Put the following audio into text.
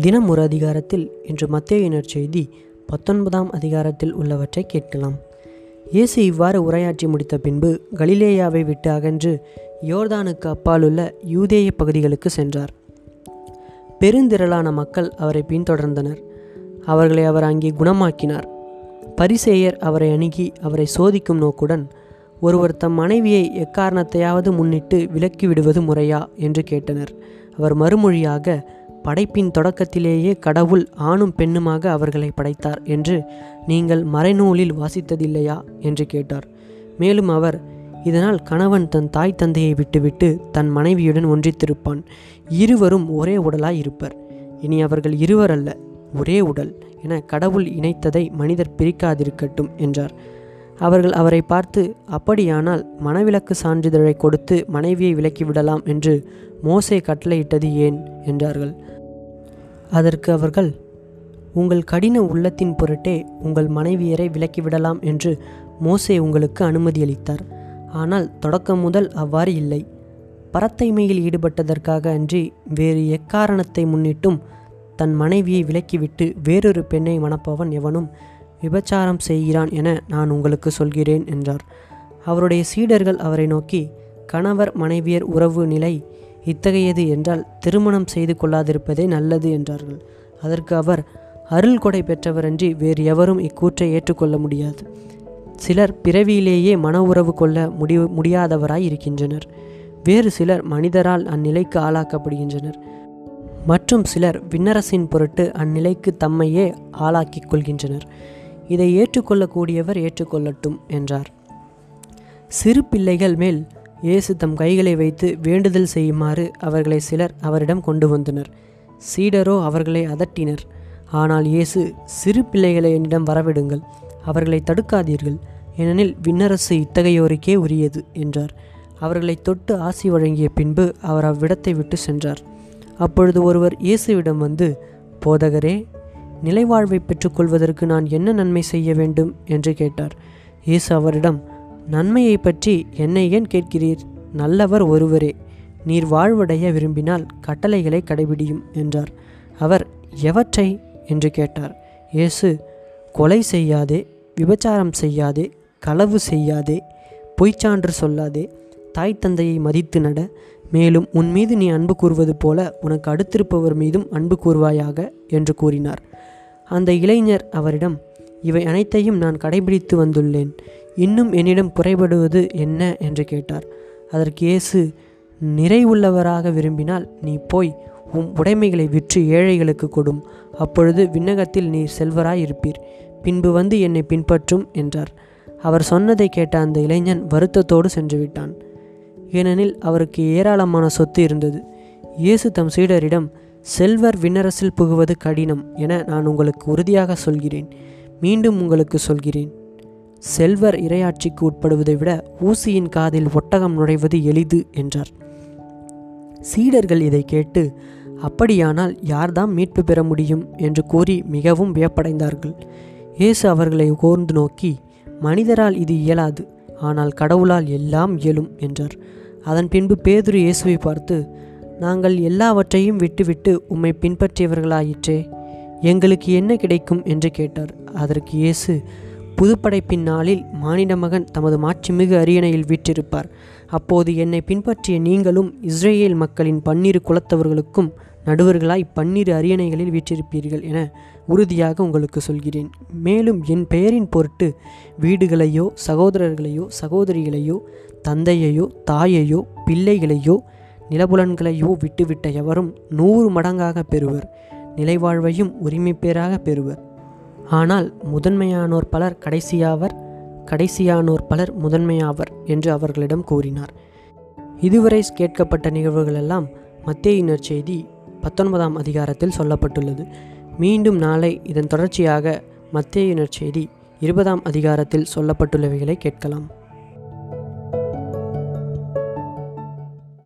தினம் ஒரு அதிகாரத்தில் இன்று மத்தேயினர் செய்தி பத்தொன்பதாம் அதிகாரத்தில் உள்ளவற்றை கேட்கலாம். இயேசு இவ்வாறு உரையாற்றி முடித்த பின்பு கலிலேயாவை விட்டு அகன்று யோர்தானுக்கு அப்பாலுள்ள யூதேய பகுதிகளுக்கு சென்றார். பெருந்திரளான மக்கள் அவரை பின்தொடர்ந்தனர். அவர்களை அவர் அங்கே குணமாக்கினார். பரிசேயர் அவரை அணுகி அவரை சோதிக்கும் நோக்குடன் ஒருவர் தம் மனைவியை எக்காரணத்தையாவது முன்னிட்டு விலக்கி விடுவது முறையா? என்று கேட்டனர். அவர் மறுமொழியாக படைப்பின் தொடக்கத்திலேயே கடவுள் ஆணும் பெண்ணுமாக அவர்களை படைத்தார் என்று நீங்கள் மறைநூலில் வாசித்ததில்லையா? என்று கேட்டார். மேலும் அவர் இதனால் கணவன் தன் தாய் தந்தையை விட்டுவிட்டு தன் மனைவியுடன் ஒன்றித்திருப்பான். இருவரும் ஒரே உடலாய் இருப்பர். இனி அவர்கள் இருவர் அல்ல ஒரே உடல் என கடவுள் இணைத்ததை மனிதர் பிரிக்காதிருக்கட்டும் என்றார். அவர்கள் அவரை பார்த்து அப்படியானால் மனவிலக்கு சான்றிதழை கொடுத்து மனைவியை விலக்கிவிடலாம் என்று மோசை கட்டளையிட்டது ஏன்? என்றார்கள். அதற்கு அவர்கள் உங்கள் கடின உள்ளத்தின் பொருட்டே உங்கள் மனைவியரை விலக்கிவிடலாம் என்று மோசே உங்களுக்கு அனுமதியளித்தார் ஆனால் தொடக்கம் முதல் அவ்வாறு இல்லை. பரத்தைமையில் ஈடுபட்டதற்காக அன்றி வேறு எக்காரணத்தை முன்னிட்டும் தன் மனைவியை விலக்கிவிட்டு வேறொரு பெண்ணை மணப்பவன் எவனும் விபச்சாரம் செய்கிறான் என நான் உங்களுக்கு சொல்கிறேன் என்றார். அவருடைய சீடர்கள் அவரை நோக்கி கணவர் மனைவியர் உறவு நிலை இத்தகையது என்றால் திருமணம் செய்து கொள்ளாதிருப்பதே நல்லது என்றார்கள். அதற்கு அவர் அருள் கொடை பெற்றவரன்றி வேறு எவரும் இக்கூற்றை ஏற்றுக்கொள்ள முடியாது. சிலர் பிறவியிலேயே மன உறவு கொள்ள முடி முடியாதவராய் இருக்கின்றனர் வேறு சிலர் மனிதரால் அந்நிலைக்கு ஆளாக்கப்படுகின்றனர். மற்றும் சிலர் விண்ணரசின் பொருட்டு அந்நிலைக்கு தம்மையே ஆளாக்கிக் கொள்கின்றனர். இதை ஏற்றுக்கொள்ளக்கூடியவர் ஏற்றுக்கொள்ளட்டும் என்றார். சிறு பிள்ளைகள் மேல் இயேசு தம் கைகளை வைத்து வேண்டுதல் செய்யுமாறு அவர்களை சிலர் அவரிடம் கொண்டு வந்தனர். சீடரோ அவர்களை அதட்டினர். ஆனால் இயேசு சிறு பிள்ளைகளை என்னிடம் வரவிடுங்கள் அவர்களை தடுக்காதீர்கள். ஏனெனில் விண்ணரசு இத்தகையோருக்கே உரியது என்றார். அவர்களை தொட்டு ஆசி வழங்கிய பின்பு அவர் அவ்விடத்தை விட்டு சென்றார். அப்பொழுது ஒருவர் இயேசுவிடம் வந்து போதகரே நிலைவாழ்வை பெற்றுக்கொள்வதற்கு நான் என்ன நன்மை செய்ய வேண்டும்? என்று கேட்டார். இயேசு அவரிடம் நன்மையை பற்றி என்னை ஏன் கேட்கிறீர்? நல்லவர் ஒருவரே. நீர் வாழ்வடைய விரும்பினால் கட்டளைகளை கடைபிடியும் என்றார். அவர் எவற்றை? என்று கேட்டார். இயேசு கொலை செய்யாதே விபச்சாரம் செய்யாதே களவு செய்யாதே பொய்ச்சான்று சொல்லாதே தாய் தந்தையை மதித்து நட. மேலும் உன் மீது நீ அன்பு கூறுவது போல உனக்கு அடுத்திருப்பவர் மீதும் அன்பு கூறுவாயாக என்று கூறினார். அந்த இளைஞர் அவரிடம் இவை அனைத்தையும் நான் கடைபிடித்து வந்துள்ளேன். இன்னும் என்னிடம் குறைபடுவது என்ன? என்று கேட்டார். அதற்கு இயேசு நிறைவுள்ளவராக விரும்பினால் நீ போய் உம் உடைமைகளை விற்று ஏழைகளுக்கு கொடும். அப்பொழுது விண்ணகத்தில் நீ செல்வராய் இருப்பீர் பின்பு வந்து என்னை பின்பற்றும் என்றார். அவர் சொன்னதை கேட்ட அந்த இளைஞன் வருத்தத்தோடு சென்று விட்டான் ஏனெனில் அவருக்கு ஏராளமான சொத்து இருந்தது. இயேசு தம் சீடரிடம் செல்வர் விண்ணரசில் புகுவது கடினம் என நான் உங்களுக்கு உறுதியாக சொல்கிறேன். மீண்டும் உங்களுக்கு சொல்கிறேன். செல்வர் இரையாட்சிக்கு உட்படுவதை விட ஊசியின் காதில் ஒட்டகம் நுழைவது எளிது என்றார். சீடர்கள் இதை கேட்டு அப்படியானால் யார்தான் மீட்பு பெற முடியும்? என்று கூறி மிகவும் வியப்படைந்தார்கள். இயேசு அவர்களை கோர்ந்து நோக்கி மனிதரால் இது இயலாது ஆனால் கடவுளால் எல்லாம் இயலும் என்றார். அதன் பின்பு பேதுரு இயேசுவை பார்த்து நாங்கள் எல்லாவற்றையும் விட்டுவிட்டு உம்மை பின்பற்றியவர்களாயிற்றே. எங்களுக்கு என்ன கிடைக்கும்? என்று கேட்டார். அதற்கு இயேசு புதுப்படைப்பின் நாளில் மானிட மகன் தமது மாட்சிமிகு அரியணையில் வீற்றிருப்பார். அப்போது என்னை பின்பற்றிய நீங்களும் இஸ்ரேல் மக்களின் பன்னிரு குலத்தவர்களுக்கும் நடுவர்களாய் பன்னிரு அரியணைகளில் வீற்றிருப்பீர்கள் என உறுதியாக உங்களுக்கு சொல்கிறேன். மேலும் என் பெயரின் பொருட்டு வீடுகளையோ சகோதரர்களையோ சகோதரிகளையோ தந்தையையோ தாயையோ பிள்ளைகளையோ நிலபுலன்களையோ விட்டுவிட்ட எவரும் நூறு மடங்காக பெறுவர். நிலைவாழ்வையும் உரிமை பேராக பெறுவர். ஆனால் முதன்மையானோர் பலர் கடைசியாவர் கடைசியானோர் பலர் முதன்மையாவர் என்று அவர்களிடம் கூறினார். இதுவரை கேட்கப்பட்ட நிகழ்வுகளெல்லாம் மத்தியினர் செய்தி பத்தொன்பதாம் அதிகாரத்தில் சொல்லப்பட்டுள்ளது. மீண்டும் நாளை இதன் தொடர்ச்சியாக மத்தியினர் செய்தி இருபதாம் அதிகாரத்தில் சொல்லப்பட்டுள்ளவைகளை கேட்கலாம்.